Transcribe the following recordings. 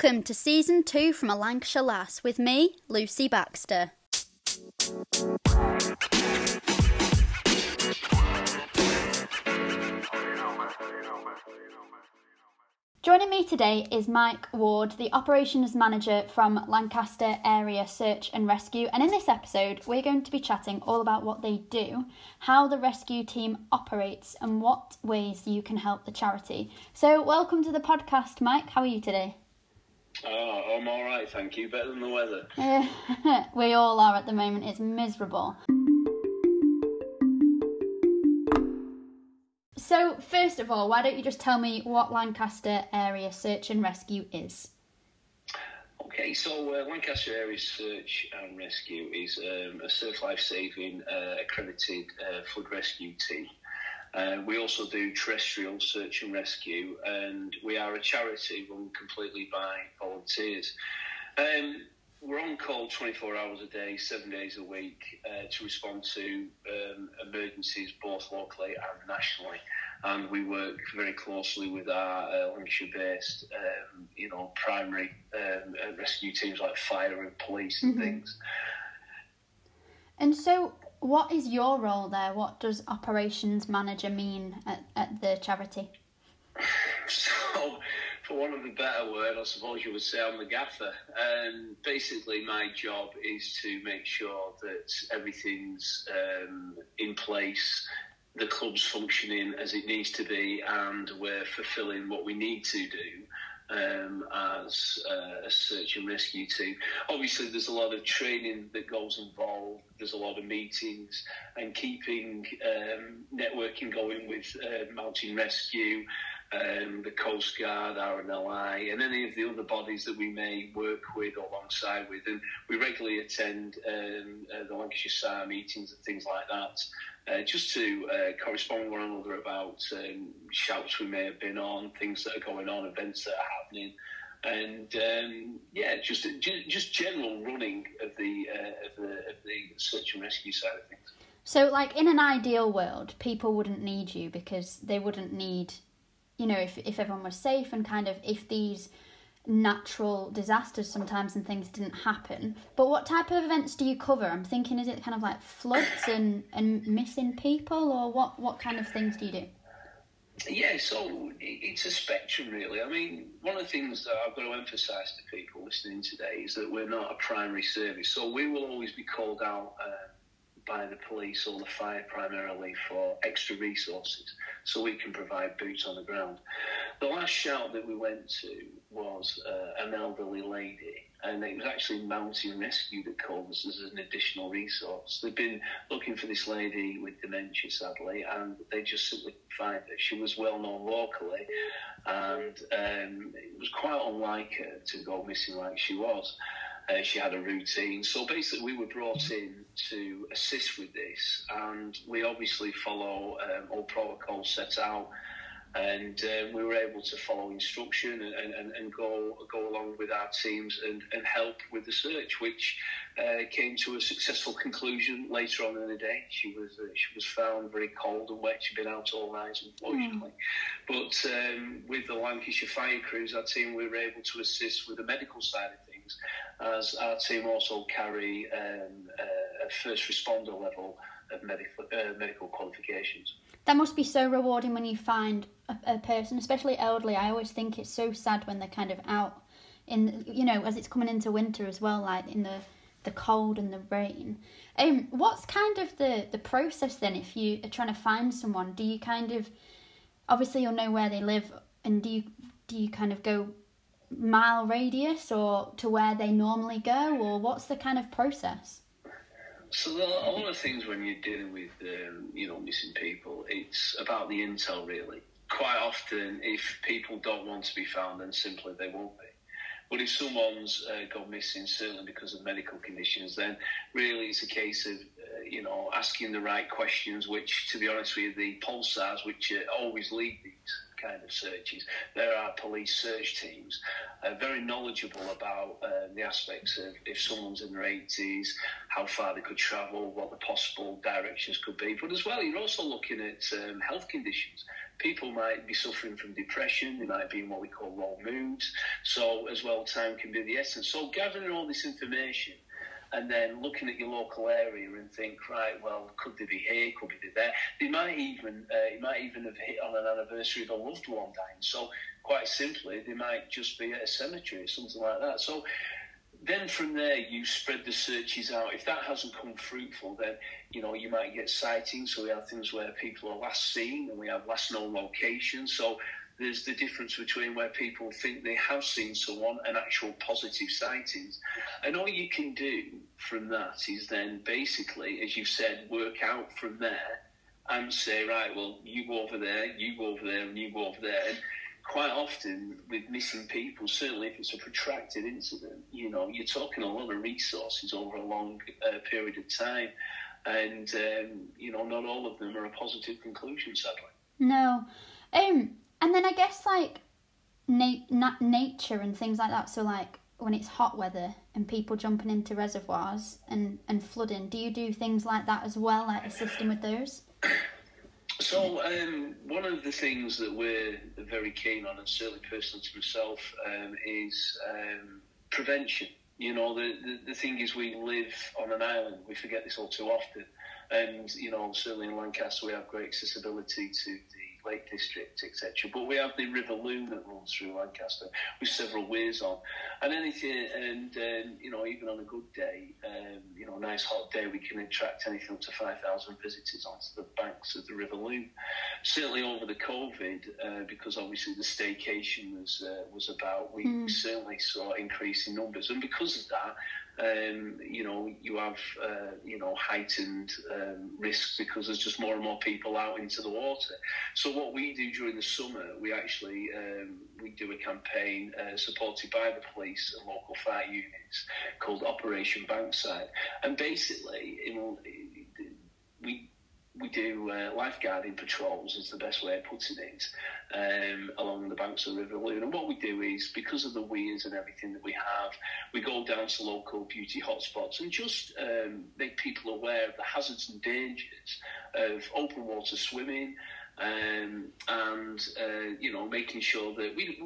Welcome to season two from a Lancashire Lass with me, Lucy Baxter. Joining me today is Mike Ward, the operations manager from Lancaster Area Search and Rescue. And in this episode, we're going to be chatting all about what they do, how the rescue team operates, and what ways you can help the charity. So, welcome to the podcast, Mike. How are you today? Oh, I'm all right, thank you. Better than the weather. we all are at the moment. It's miserable. So, first of all, why don't you just tell me what Lancaster Area Search and Rescue is? Okay, so uh, Lancaster Area Search and Rescue is um, a surf life saving uh, accredited uh, flood rescue team. Uh, we also do terrestrial search and rescue, and we are a charity run completely by volunteers. Um, we're on call 24 hours a day, seven days a week, uh, to respond to um, emergencies both locally and nationally. And we work very closely with our uh, Lancashire-based, um, you know, primary um, uh, rescue teams like fire and police and mm-hmm. things. And so, what is your role there? What does operations manager mean at, at the charity? So, for one of the better word, I suppose you would say I'm the gaffer. And basically, my job is to make sure that everything's um, in place, the club's functioning as it needs to be, and we're fulfilling what we need to do. Um, as uh, a search and rescue team. Obviously, there's a lot of training that goes involved. There's a lot of meetings and keeping um, networking going with uh, Mountain Rescue um, the Coast Guard, RNLI, and any of the other bodies that we may work with or alongside with. And we regularly attend um, uh, the Lancashire SAR meetings and things like that. Uh, just to uh, correspond with one another about um, shouts we may have been on, things that are going on, events that are happening, and um, yeah, just just general running of the, uh, of the of the search and rescue side of things. So, like in an ideal world, people wouldn't need you because they wouldn't need you know, if, if everyone was safe and kind of if these natural disasters sometimes and things didn't happen. But what type of events do you cover? I'm thinking, is it kind of like floods and, and missing people, or what, what kind of things do you do? Yeah, so it's a spectrum, really. I mean, one of the things that I've got to emphasise to people listening today is that we're not a primary service, so we will always be called out. Uh, by the police or the fire primarily for extra resources so we can provide boots on the ground. The last shout that we went to was uh, an elderly lady, and it was actually Mountain Rescue that called us as an additional resource. They've been looking for this lady with dementia, sadly, and they just simply find her. She was well known locally, and um, it was quite unlike her to go missing like she was. Uh, she had a routine. So basically, we were brought in to assist with this, and we obviously follow um, all protocols set out. And uh, we were able to follow instruction and, and, and go go along with our teams and, and help with the search, which uh, came to a successful conclusion later on in the day. She was uh, she was found very cold and wet. She'd been out all night, unfortunately. Mm. But um, with the Lancashire Fire Crews, our team we were able to assist with the medical side of things as our team also carry um, a first responder level of medical, uh, medical qualifications. That must be so rewarding when you find a, a, person, especially elderly. I always think it's so sad when they're kind of out in, you know, as it's coming into winter as well, like in the the cold and the rain. Um, what's kind of the the process then if you are trying to find someone? Do you kind of obviously you'll know where they live, and do you do you kind of go mile radius or to where they normally go, or what's the kind of process? So a lot of things when you're dealing with um, you know missing people, it's about the intel really. Quite often, if people don't want to be found, then simply they won't be. But if someone's uh, gone missing, certainly because of medical conditions, then really it's a case of uh, you know asking the right questions. Which, to be honest with you, the PolSAs, which uh, always lead these kind of searches. There are police search teams, uh, very knowledgeable about uh, the aspects of if someone's in their 80s, how far they could travel, what the possible directions could be. But as well, you're also looking at um, health conditions. people might be suffering from depression, they might be in what we call low moods. So, as well, time can be the essence. So, gathering all this information and then looking at your local area and think, right, well, could they be here? Could they be there? They might even, uh, it might even have hit on an anniversary of a loved one dying. So, quite simply, they might just be at a cemetery or something like that. So, then from there, you spread the searches out. If that hasn't come fruitful, then you know you might get sightings. So we have things where people are last seen, and we have last known location. So there's the difference between where people think they have seen someone and actual positive sightings. And all you can do from that is then basically, as you've said, work out from there and say, right, well, you go over there, you go over there, and you go over there. And quite often with missing people, certainly if it's a protracted incident, you know, you're talking a lot of resources over a long uh, period of time. And, um, you know, not all of them are a positive conclusion, sadly. No. Um, and then I guess like na- na- nature and things like that. So like when it's hot weather and people jumping into reservoirs and, and flooding, do you do things like that as well, like assisting with those? So um, one of the things that we're very keen on, and certainly personally to myself, um, is um, prevention. You know, the, the, the thing is we live on an island. We forget this all too often. And, you know, certainly in Lancaster we have great accessibility to the Lake District, etc. But we have the River Lune that runs through Lancaster with several weirs on, and anything, and um, you know, even on a good day, um, you know, a nice hot day, we can attract anything up to five thousand visitors onto the banks of the River Lune. Certainly over the COVID, uh, because obviously the staycation was uh, was about, we mm. certainly saw increasing numbers, and because of that um, you know, you have, uh, you know, heightened um, risks because there's just more and more people out into the water. So what we do during the summer, we actually um, we do a campaign uh, supported by the police and local fire units called Operation Bankside, and basically, in, we we do uh, lifeguarding patrols is the best way of putting it um, along the banks of the River Lune. And what we do is because of the weirs and everything that we have, we go down to local beauty hotspots and just um, make people aware of the hazards and dangers of open water swimming. Um, and uh, you know, making sure that we,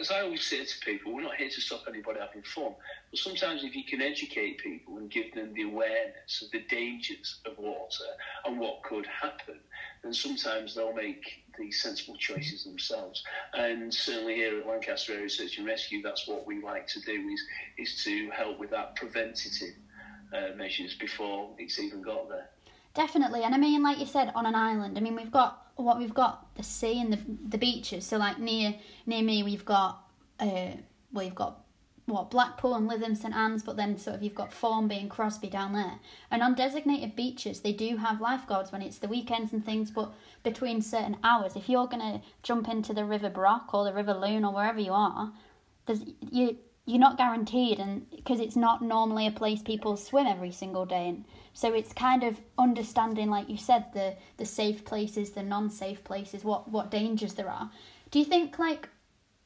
as I always say to people, we're not here to stop anybody having fun. But sometimes, if you can educate people and give them the awareness of the dangers of water and what could happen, then sometimes they'll make the sensible choices themselves. And certainly here at Lancaster Area Search and Rescue, that's what we like to do is is to help with that preventative uh, measures before it's even got there. Definitely, and I mean, like you said, on an island. I mean, we've got what we've got the sea and the the beaches. So like near near me, we've got uh, well, you've got what Blackpool and Lytham, St Anne's, but then sort of you've got Formby and Crosby down there. And on designated beaches, they do have lifeguards when it's the weekends and things, but between certain hours, if you're gonna jump into the River Brock or the River Lune or wherever you are, there's you you're not guaranteed, and because it's not normally a place people swim every single day, and so it's kind of understanding, like you said, the the safe places, the non-safe places, what what dangers there are. Do you think like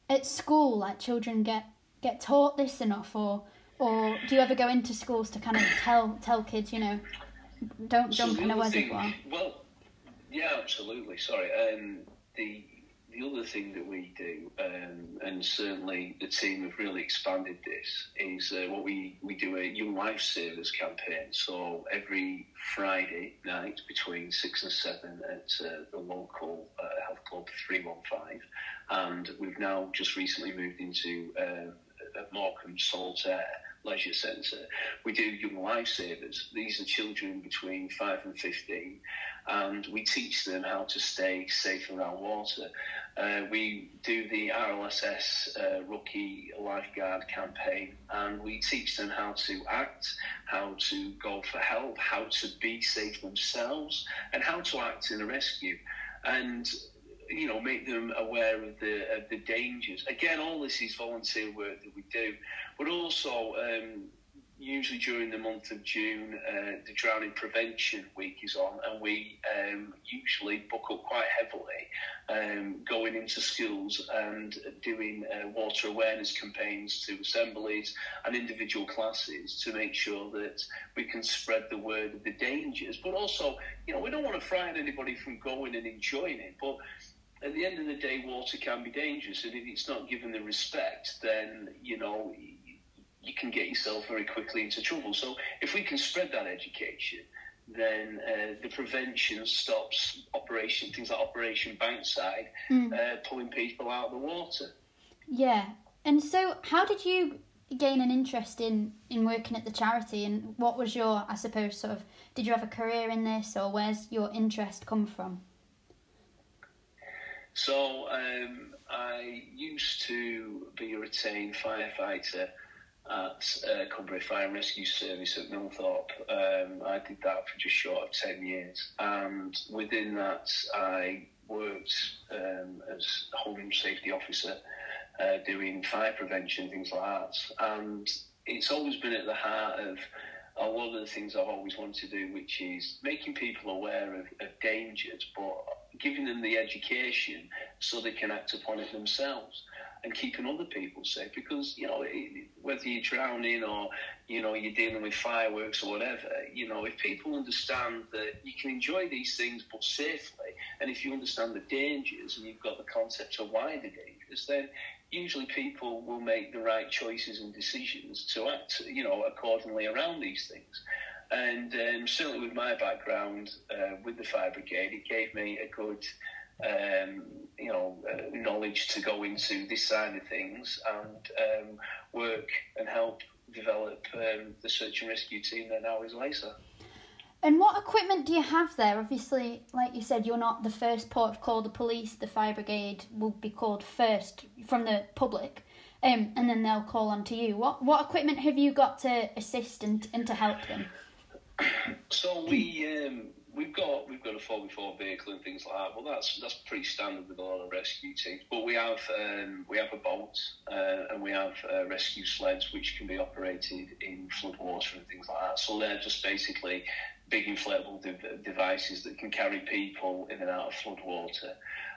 at school, like children get get taught this enough, or or do you ever go into schools to kind of tell tell kids, you know, don't jump in a reservoir? Well, yeah, absolutely. Sorry, um, the the other thing that we do, um, and certainly the team have really expanded this, is uh, what we, we do a Young Lifesavers campaign. So every Friday night between 6 and 7 at uh, the local uh, health club 315. And we've now just recently moved into uh, Morecambe Salt Ayre Leisure Centre. We do Young Lifesavers. These are children between 5 and 15 and we teach them how to stay safe around water. Uh, we do the RLSS uh, Rookie Lifeguard campaign, and we teach them how to act, how to go for help, how to be safe themselves, and how to act in a rescue. And you know, make them aware of the of the dangers. Again, all this is volunteer work that we do, but also um, usually during the month of June, uh, the Drowning Prevention Week is on, and we um, usually book up quite heavily, um, going into schools and doing uh, water awareness campaigns to assemblies and individual classes to make sure that we can spread the word of the dangers. But also, you know, we don't want to frighten anybody from going and enjoying it, but at the end of the day, water can be dangerous, and if it's not given the respect, then you know you can get yourself very quickly into trouble. So if we can spread that education, then uh, the prevention stops operation things like Operation Bankside mm. uh, pulling people out of the water. Yeah, and so how did you gain an interest in in working at the charity, and what was your, I suppose, sort of, did you have a career in this, or where's your interest come from? So um, I used to be a retained firefighter at uh, Cumbria Fire and Rescue Service at Milnthorpe. Um, I did that for just short of 10 years. And within that, I worked um, as a home safety officer, uh, doing fire prevention, things like that. And it's always been at the heart of a lot of the things I've always wanted to do, which is making people aware of, of dangers, but giving them the education so they can act upon it themselves and keeping other people safe because you know whether you're drowning or you know you're dealing with fireworks or whatever you know if people understand that you can enjoy these things but safely and if you understand the dangers and you've got the concept of why they're dangerous then usually people will make the right choices and decisions to act you know accordingly around these things. And um, certainly with my background uh, with the fire brigade it gave me a good um, you know, uh, knowledge to go into this side of things and um, work and help develop um, the search and rescue team that now is LASAR. And what equipment do you have there? Obviously, like you said, you're not the first port of call. The police, the fire brigade will be called first from the public, um, and then they'll call on to you. What what equipment have you got to assist and, and to help them? So we um, we've got we've got a 4x4 vehicle and things like that. Well, that's that's pretty standard with a lot of rescue teams. But we have um, we have a boat uh, and we have uh, rescue sleds which can be operated in flood water and things like that. So they're just basically big inflatable de- devices that can carry people in and out of floodwater.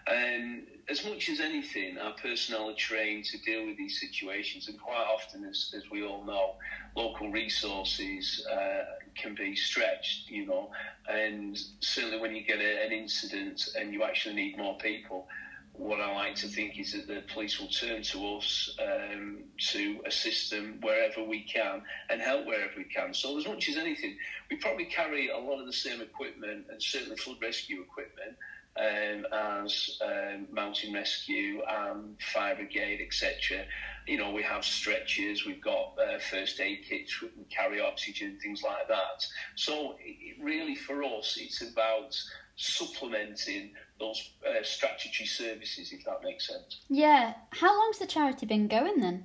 And as much as anything, our personnel are trained to deal with these situations, and quite often, as, as we all know, local resources uh, can be stretched, you know, and certainly when you get a, an incident and you actually need more people, what I like to think is that the police will turn to us um, to assist them wherever we can and help wherever we can. So, as much as anything, we probably carry a lot of the same equipment and certainly flood rescue equipment um, as um, mountain rescue and fire brigade, etc. You know, we have stretchers, we've got uh, first aid kits, we can carry oxygen, things like that. So, it, really, for us, it's about supplementing those uh, statutory services, if that makes sense. Yeah. How long's the charity been going then?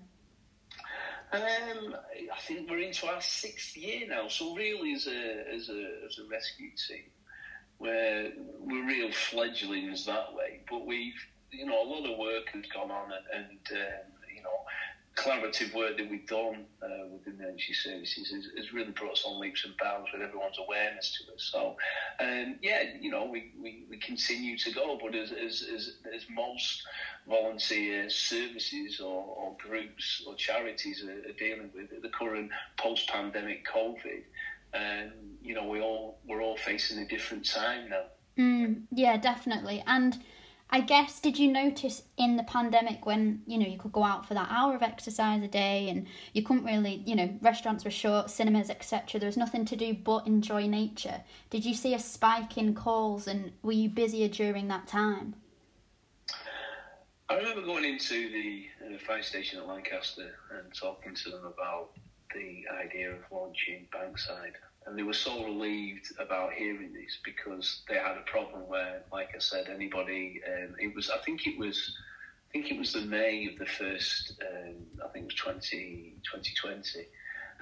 Um, I think we're into our sixth year now. So really, as a as a as a rescue team, we're we're real fledglings that way. But we've you know a lot of work has gone on, and, and um, you know collaborative work that we've done uh, within the energy services has, has, really brought us on leaps and bounds with everyone's awareness to us. So, um, yeah, you know, we, we, we continue to go, but as, as, as, as most volunteer services or, or, groups or charities are, are dealing with the current post-pandemic COVID, um, you know, we all we're all facing a different time now. Mm, yeah, definitely. And I guess did you notice in the pandemic when you know you could go out for that hour of exercise a day and you couldn't really you know restaurants were shut, cinemas etc. There was nothing to do but enjoy nature. Did you see a spike in calls and were you busier during that time? I remember going into the uh, fire station at Lancaster and talking to them about the idea of launching Bankside. And they were so relieved about hearing this because they had a problem where, like I said, anybody, um, it was, I think it was, I think it was the May of the first, um, I think it was 20, 2020.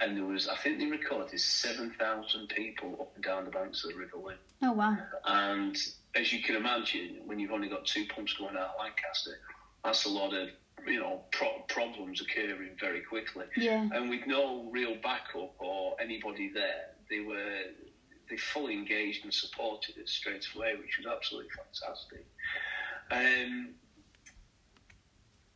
And there was, I think they recorded 7,000 people up and down the banks of the River Lune. Oh, wow. And as you can imagine, when you've only got two pumps going out of Lancaster, that's a lot of you know, pro problems occurring very quickly. Yeah. And with no real backup or anybody there, they were they fully engaged and supported it straight away, which was absolutely fantastic. Um,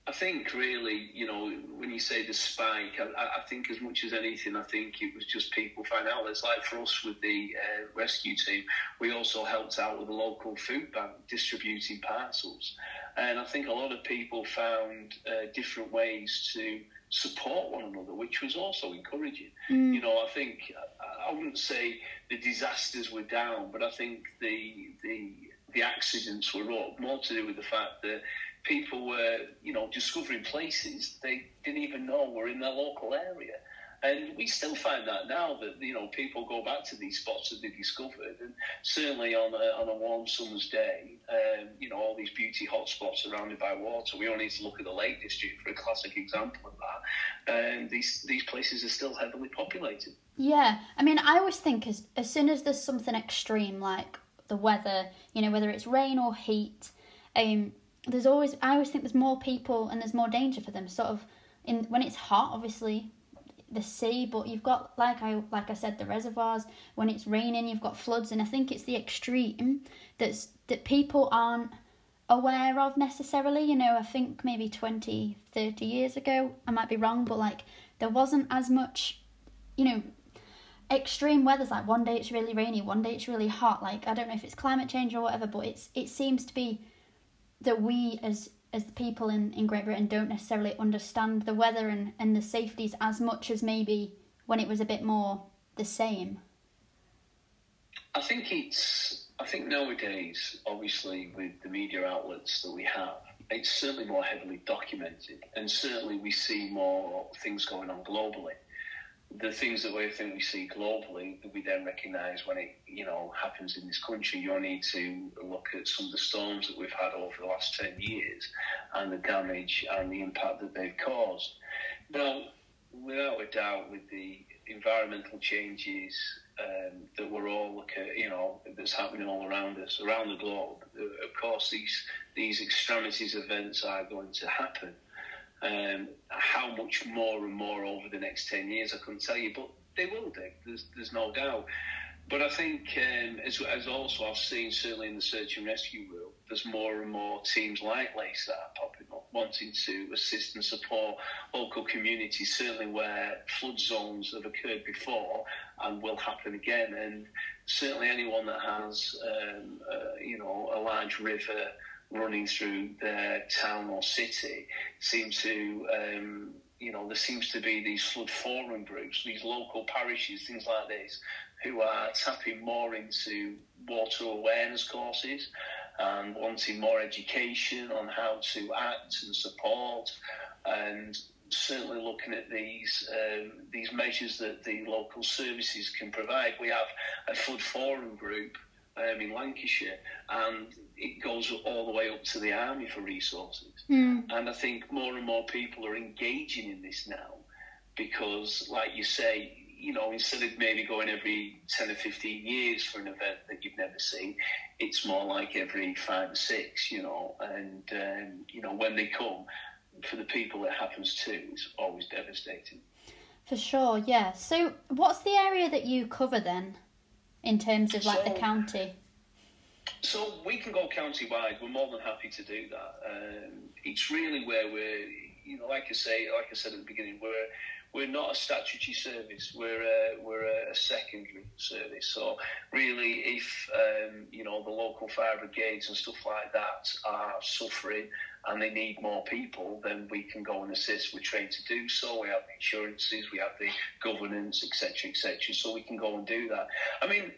I think really, you know, when you say the spike, I, I, think as much as anything, I think it was just people find out. It's like for us with the uh, rescue team, we also helped out with the local food bank distributing parcels, and I think a lot of people found uh, different ways to support one another, which was also encouraging. Mm. You know, I think I wouldn't say the disasters were down, but I think the the the accidents were up more to do with the fact that people were, you know, discovering places they didn't even know were in their local area. And we still find that now that you know people go back to these spots that they discovered, and certainly on a, on a warm summer's day, um, you know all these beauty hotspots surrounded by water. We only need to look at the Lake District for a classic example of that. And these these places are still heavily populated. Yeah, I mean, I always think as as soon as there's something extreme like the weather, you know, whether it's rain or heat, um, there's always I always think there's more people and there's more danger for them. Sort of in when it's hot, obviously the sea, but you've got like I like I said the reservoirs. When it's raining, you've got floods, and I think it's the extreme that's that people aren't aware of necessarily. You know, I think maybe 20, 30 years ago, I might be wrong, but like there wasn't as much, you know, extreme weather's like one day it's really rainy, one day it's really hot. Like I don't know if it's climate change or whatever, but it's it seems to be that we as as the people in, in Great Britain don't necessarily understand the weather and, and the safeties as much as maybe when it was a bit more the same. I think it's I think nowadays, obviously with the media outlets that we have, it's certainly more heavily documented and certainly we see more things going on globally the things that we think we see globally that we then recognise when it you know happens in this country. You need to look at some of the storms that we've had over the last ten years and the damage and the impact that they've caused. Now, without a doubt, with the environmental changes um, that we're all look at, you know, that's happening all around us, around the globe. Of course, these these extremities events are going to happen. Um, how much more and more over the next 10 years, I couldn't tell you, but they will do, there's, there's no doubt. But I think, um, as, as also I've seen, certainly in the search and rescue world, there's more and more teams like LACE that are popping up, wanting to assist and support local communities, certainly where flood zones have occurred before and will happen again. And certainly anyone that has, um, uh, you know, a large river running through their town or city seem to, um, you know, there seems to be these flood forum groups, these local parishes, things like this, who are tapping more into water awareness courses and wanting more education on how to act and support and certainly looking at these um, these measures that the local services can provide. We have a flood forum group um, in Lancashire, and it goes all the way up to the army for resources. Mm. And I think more and more people are engaging in this now because, like you say, you know, instead of maybe going every 10 or 15 years for an event that you've never seen, it's more like every five or six, you know. And, um, you know, when they come, for the people it happens to, it's always devastating. For sure, yeah. So, what's the area that you cover then? in terms of like so, the county? So we can go county-wide. We're more than happy to do that. Um, it's really where we're, you know, like I say, like I said at the beginning, we're we're not a statutory service. We're a, we're a secondary service. So really, if um, you know the local fire brigades and stuff like that are suffering and they need more people, then we can go and assist. We're trained to do so. We have the insurances, we have the governance, etc., etc. So we can go and do that. I mean,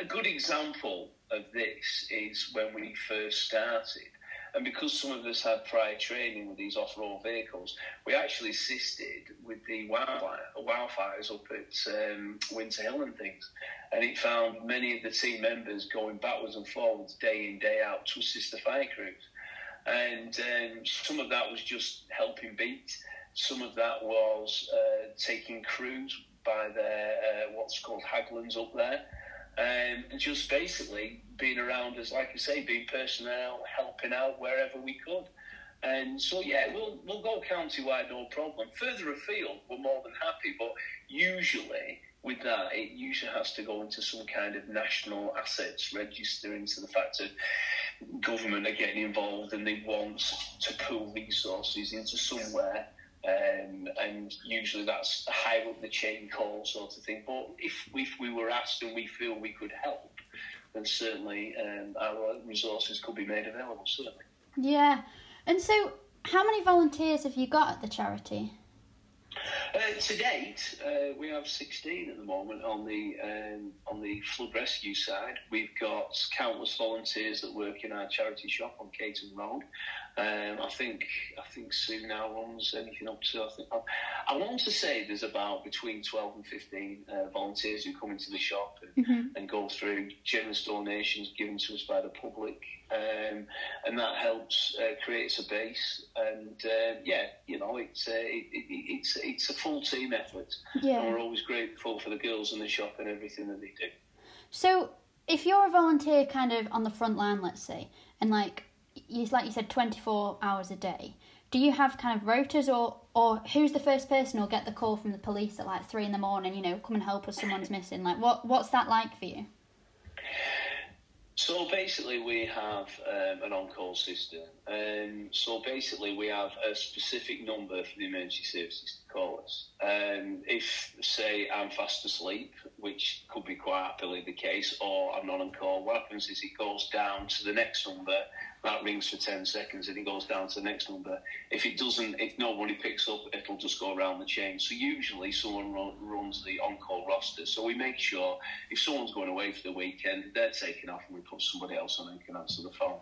a good example of this is when we first started. And because some of us had prior training with these off-road vehicles, we actually assisted with the wildfire, wildfires up at um, Winter Hill and things. And it found many of the team members going backwards and forwards day in, day out to assist the fire crews and um, some of that was just helping beat. Some of that was uh, taking crews by their uh, what's called Hägglunds up there, um, and just basically being around as, like I say, being personnel, helping out wherever we could. And so, yeah, we'll we'll go county-wide, no problem. Further afield, we're more than happy, but usually with that, it usually has to go into some kind of national assets register into the fact that government are getting involved and they want to pool resources into somewhere. Um, and usually that's a higher up the chain call sort of thing. But if, if we were asked and we feel we could help, then certainly um, our resources could be made available, certainly. Yeah. And so, how many volunteers have you got at the charity? Uh, to date, uh, we have 16 at the moment on the um, on the flood rescue side. We've got countless volunteers that work in our charity shop on Caton Road. Um, I think I think Sue now runs anything up to I think I, I want to say there's about between 12 and 15 uh, volunteers who come into the shop and, mm-hmm. and go through generous donations given to us by the public um, and that helps uh, creates a base. And uh, yeah, you know, it's uh, it, it, it's it's a full team effort. Yeah, and we're always grateful for the girls in the shop and everything that they do. So, if you're a volunteer, kind of on the front line, let's say, and like you like you said, twenty four hours a day. Do you have kind of rotas, or or who's the first person who'll get the call from the police at like three in the morning? You know, come and help us. Someone's missing. Like, what what's that like for you? So basically, we have um, an on-call system. Um, so basically, we have a specific number for the emergency services to call us. Um, if, say, I'm fast asleep, which could be quite happily the case, or I'm not on call, what happens is it goes down to the next number that rings for 10 seconds and it goes down to the next number. If it doesn't, if nobody picks up, it'll just go around the chain. So usually someone runs the on-call roster. So we make sure if someone's going away for the weekend, they're taken off and we put somebody else on who can answer the phone.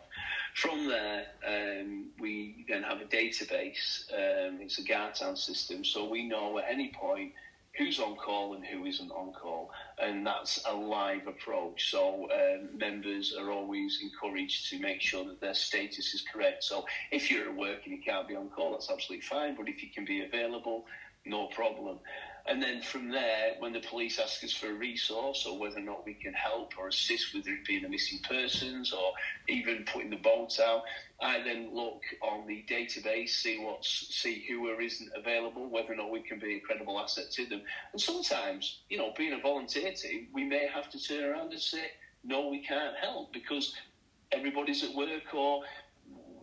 From there, um, we then have a database. Um, it's a Gartan system. So we know at any point who's on call and who isn't on call, and that's a live approach. So um, members are always encouraged to make sure that their status is correct. So if you're at work and you can't be on call, that's absolutely fine. But if you can be available, no problem. And then from there, when the police ask us for a resource or whether or not we can help or assist with it being a missing persons or even putting the boat out, I then look on the database, see what's, see who or isn't available, whether or not we can be a credible asset to them. And sometimes, you know, being a volunteer team, we may have to turn around and say, no, we can't help because everybody's at work or,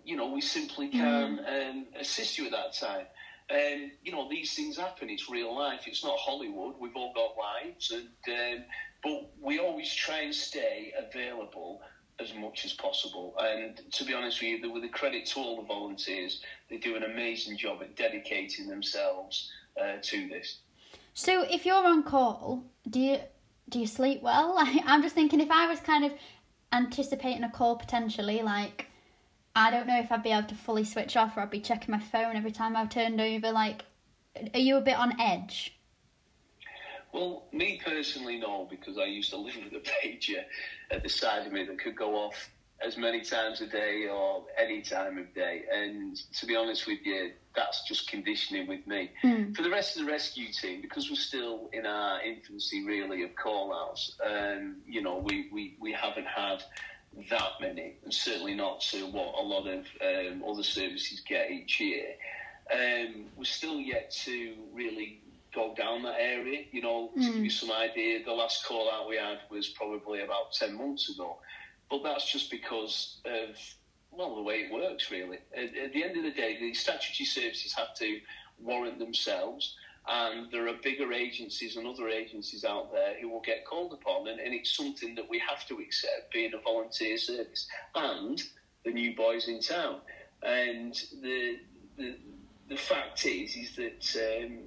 you know, we simply can't mm. um, assist you at that time. And you know these things happen. It's real life. It's not Hollywood. We've all got lives, and um, but we always try and stay available as much as possible. And to be honest with you, with the credit to all the volunteers, they do an amazing job at dedicating themselves uh, to this. So, if you're on call, do you do you sleep well? I'm just thinking if I was kind of anticipating a call potentially, like I don't know if I'd be able to fully switch off or I'd be checking my phone every time I've turned over. Like, are you a bit on edge? Well, me personally, no, because I used to live with a pager at the side of me that could go off as many times a day or any time of day. And to be honest with you, that's just conditioning with me. Mm. For the rest of the rescue team, because we're still in our infancy, really, of call outs, um, you know, we, we, we haven't had that many, and certainly not to what a lot of um, other services get each year. Um, we're still yet to really go down that area. You know, mm. to give you hmm. some idea, the last call out we had was probably about 10 months ago. But that's just because of, well, the way it works, really. At, at the end of the day, the statutory services have to warrant themselves and there are bigger agencies and other agencies out there who will get called upon, and, and it's something that we have to accept being a volunteer service and the new boys in town. And the the, the fact is is that um,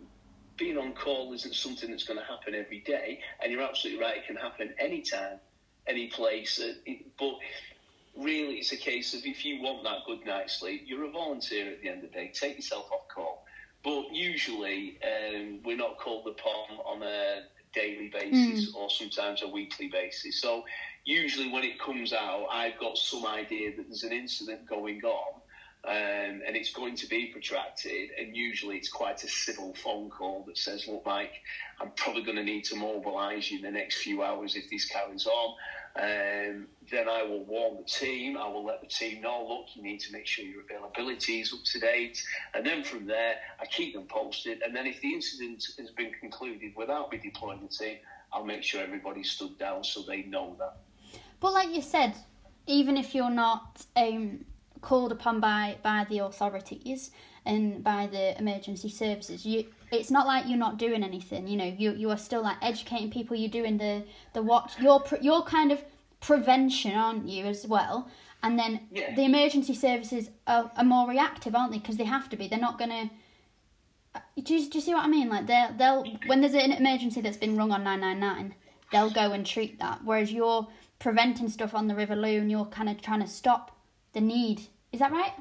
being on call isn't something that's going to happen every day, and you're absolutely right; it can happen anytime, any place. Uh, but really, it's a case of if you want that good night's sleep, you're a volunteer at the end of the day. Take yourself off but usually, um, we're not called upon on a daily basis mm. or sometimes a weekly basis. So, usually, when it comes out, I've got some idea that there's an incident going on. Um, and it's going to be protracted. And usually it's quite a civil phone call that says, "Look, Mike, I'm probably going to need to mobilise you in the next few hours if this carries on." Um, then I will warn the team. I will let the team know, look, you need to make sure your availability is up to date. And then from there, I keep them posted. And then if the incident has been concluded without me deploying the team, I'll make sure everybody's stood down so they know that. But like you said, even if you're not um, called upon by, by the authorities and by the emergency services, you it's not like you're not doing anything. You know, you you are still like educating people. You're doing the the watch. You're you're kind of prevention, aren't you, as well? And then Yeah. the emergency services are, are more reactive, aren't they? Because they have to be. They're not gonna. Uh, do you, do you see what I mean? Like they'll they'll when there's an emergency that's been rung on nine nine nine, they'll go and treat that. Whereas you're preventing stuff on the River Lune, you're kind of trying to stop the need. Is that right?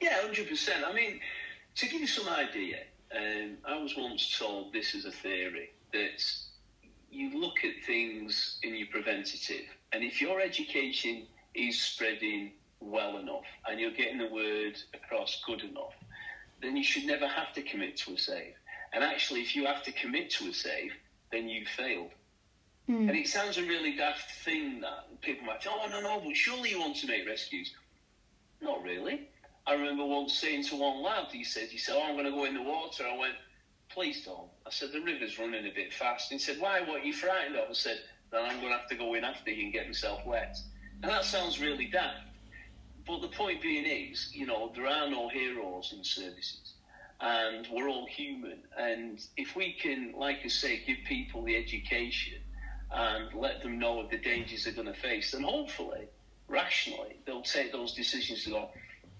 Yeah, hundred percent. I mean, to give you some idea, um, I was once told this is a theory that you look at things in your preventative, and if your education is spreading well enough and you're getting the word across good enough, then you should never have to commit to a save. And actually, if you have to commit to a save, then you failed. And it sounds a really daft thing that people might say, oh, no, no, but surely you want to make rescues. Not really. I remember once saying to one lad, he said, he said, oh, I'm going to go in the water. I went, please don't. I said, the river's running a bit fast. He said, why, what are you frightened of? I said, then I'm going to have to go in after you and get myself wet. And that sounds really daft. But the point being is, you know, there are no heroes in services. And we're all human. And if we can, like I say, give people the education and let them know of the dangers they're going to face, then hopefully, rationally, they'll take those decisions to go,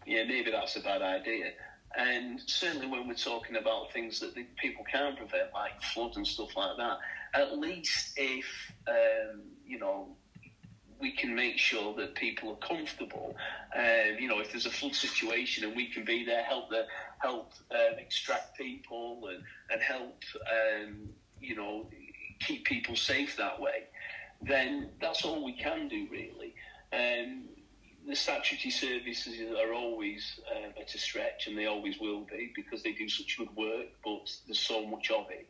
yeah, maybe that's a bad idea. And certainly when we're talking about things that the people can prevent, like flood and stuff like that, at least if, um, you know, we can make sure that people are comfortable. Um, you know, if there's a flood situation and we can be there, help the help um, extract people and and help um, you know keep people safe that way, then that's all we can do really. Um, the statutory services are always um, at a stretch, and they always will be because they do such good work. But there's so much of it.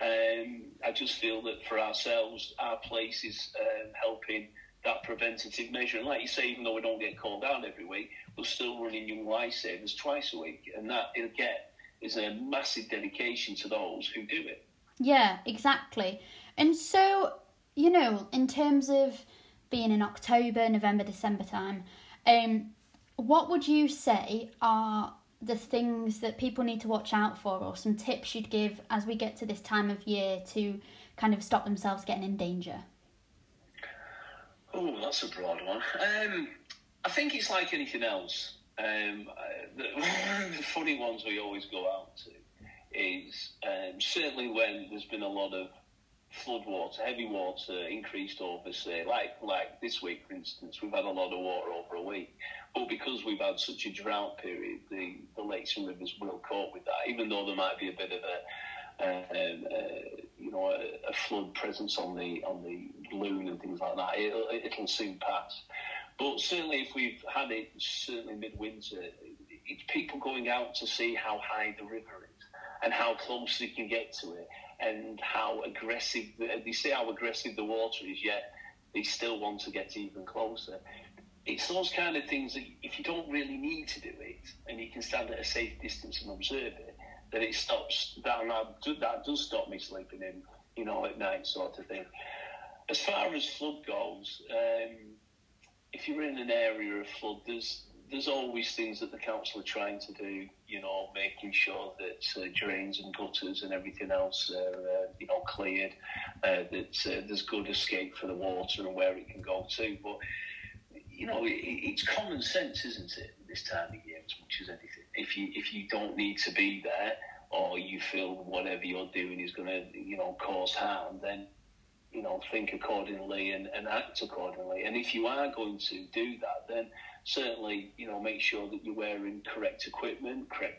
Um, I just feel that for ourselves, our place is um, helping that preventative measure. And like you say, even though we don't get called out every week, we're still running young lifesavers twice a week, and that again is a massive dedication to those who do it. Yeah, exactly. And so, you know, in terms of being in October, November, December time, um, what would you say are the things that people need to watch out for, or some tips you'd give as we get to this time of year to kind of stop themselves getting in danger? Oh, that's a broad one. Um, I think it's like anything else. Um, uh, the, the funny ones we always go out to is um, certainly when there's been a lot of flood water, heavy water increased over, say, like like this week, for instance, we've had a lot of water over a week. But because we've had such a drought period, the, the lakes and rivers will cope with that, even though there might be a bit of a um, uh, you know, a, a, flood presence on the on the Lune and things like that. It'll, it'll soon pass. But certainly, if we've had it certainly midwinter, it's people going out to see how high the river is and how close they can get to it and how aggressive they see how aggressive the water is. Yet they still want to get even closer. It's those kind of things that if you don't really need to do it and you can stand at a safe distance and observe it, that it stops that that does stop me sleeping in, you know, at night sort of thing. As far as flood goes, um, if you're in an area of flood, there's there's always things that the council are trying to do, you know, making sure that uh, drains and gutters and everything else are, uh, you know, cleared, uh, that uh, there's good escape for the water and where it can go to. But, you know, it, it's common sense, isn't it, this time of year, as much as anything. If you if you don't need to be there, or you feel whatever you're doing is going to, you know, cause harm, then you know, think accordingly and, and act accordingly. And if you are going to do that, then certainly, you know, make sure that you're wearing correct equipment, correct,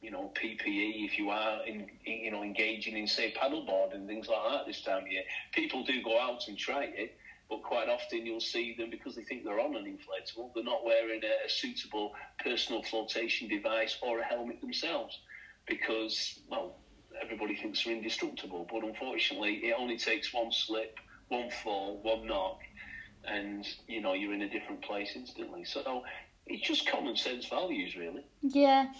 you know, PPE. If you are, in, you know, engaging in, say, paddleboard and things like that this time of year, people do go out and try it. but quite often you'll see them because they think they're on an inflatable, they're not wearing a, a suitable personal flotation device or a helmet themselves because, well, everybody thinks they're indestructible, but unfortunately, it only takes one slip, one fall, one knock, and you know you're in a different place instantly. So it's just common sense values, really. Yeah,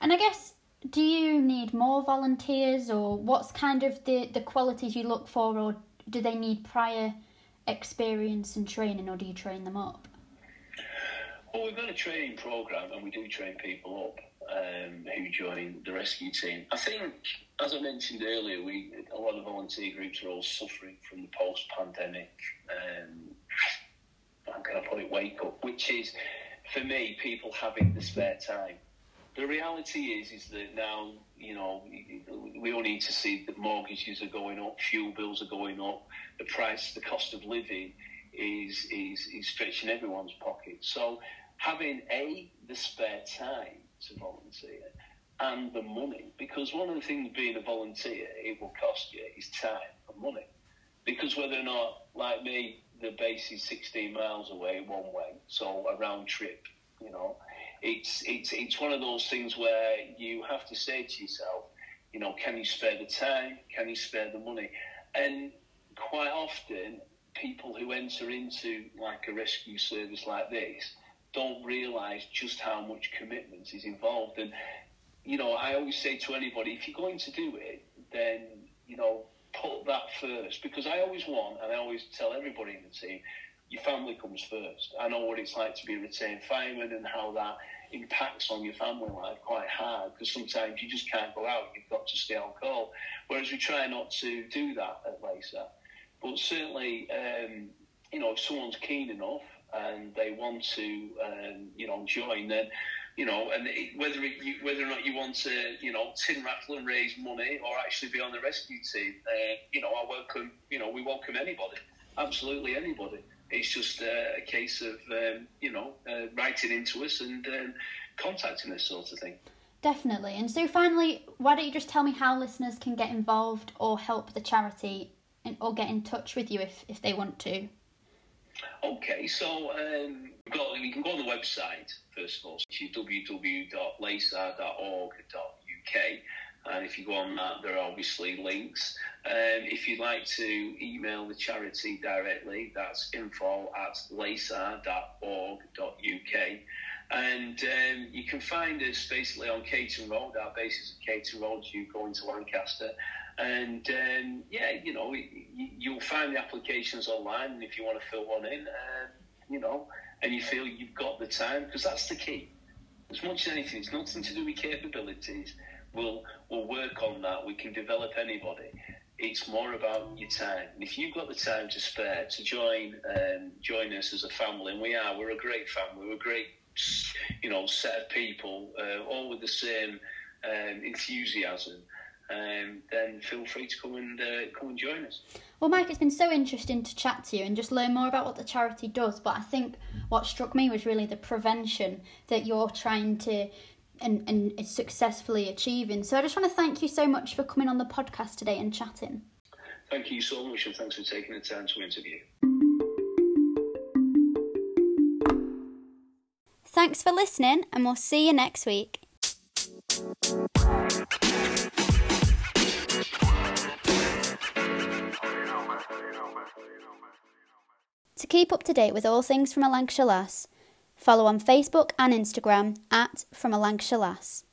and I guess do you need more volunteers, or what's kind of the the qualities you look for, or do they need prior experience and training, or do you train them up? Well, we've got a training program, and we do train people up um, who join the rescue team. I think, as I mentioned earlier, we a lot of volunteer groups are all suffering from the post-pandemic. Um, how can I put it? Wake up, which is for me, people having the spare time. The reality is, is that now you know we all need to see that mortgages are going up, fuel bills are going up, the price, the cost of living is is is stretching everyone's pocket. So having a the spare time to volunteer and the money. Because one of the things being a volunteer, it will cost you is time and money. Because whether or not, like me, the base is 16 miles away one way, so a round trip, you know, it's, it's, it's one of those things where you have to say to yourself, you know, can you spare the time? Can you spare the money? And quite often, people who enter into like a rescue service like this, don't realise just how much commitment is involved. And, you know, I always say to anybody, if you're going to do it, then, you know, put that first. Because I always want, and I always tell everybody in the team, your family comes first. I know what it's like to be a retained fireman and how that impacts on your family life quite hard because sometimes you just can't go out. You've got to stay on call. Whereas we try not to do that at LASAR. But certainly, um, you know, if someone's keen enough and they want to, um, you know, join, then, you know, and it, whether it, you, whether or not you want to, you know, tin rattle and raise money or actually be on the rescue team, uh, you know, I welcome, you know, we welcome anybody, absolutely anybody. It's just uh, a case of, um, you know, uh, writing into us and um, contacting us, sort of thing. Definitely. And so, finally, why don't you just tell me how listeners can get involved or help the charity and, or get in touch with you if, if they want to? Okay, so um, you can go on the website first of all, which is www.lasar.org.uk. And if you go on that, there are obviously links. Um, if you'd like to email the charity directly, that's info at lasar.org.uk. And um, you can find us basically on Caton Road. Our base is at Caton Road. You go into Lancaster. And um, yeah, you know, you'll find the applications online. If you want to fill one in, um, you know, and you feel you've got the time, because that's the key. As much as anything, it's nothing to do with capabilities. We'll, we'll work on that. We can develop anybody. It's more about your time. And if you've got the time to spare to join um, join us as a family, and we are, we're a great family. We're a great, you know, set of people, uh, all with the same um, enthusiasm um, then feel free to come and uh, come and join us. Well, Mike, it's been so interesting to chat to you and just learn more about what the charity does. But I think what struck me was really the prevention that you're trying to and, and successfully achieving. So I just want to thank you so much for coming on the podcast today and chatting. Thank you so much, and thanks for taking the time to interview. Thanks for listening, and we'll see you next week. Keep up to date with all things from a Lancashire Lass, follow on Facebook and Instagram at From a Lancashire Lass.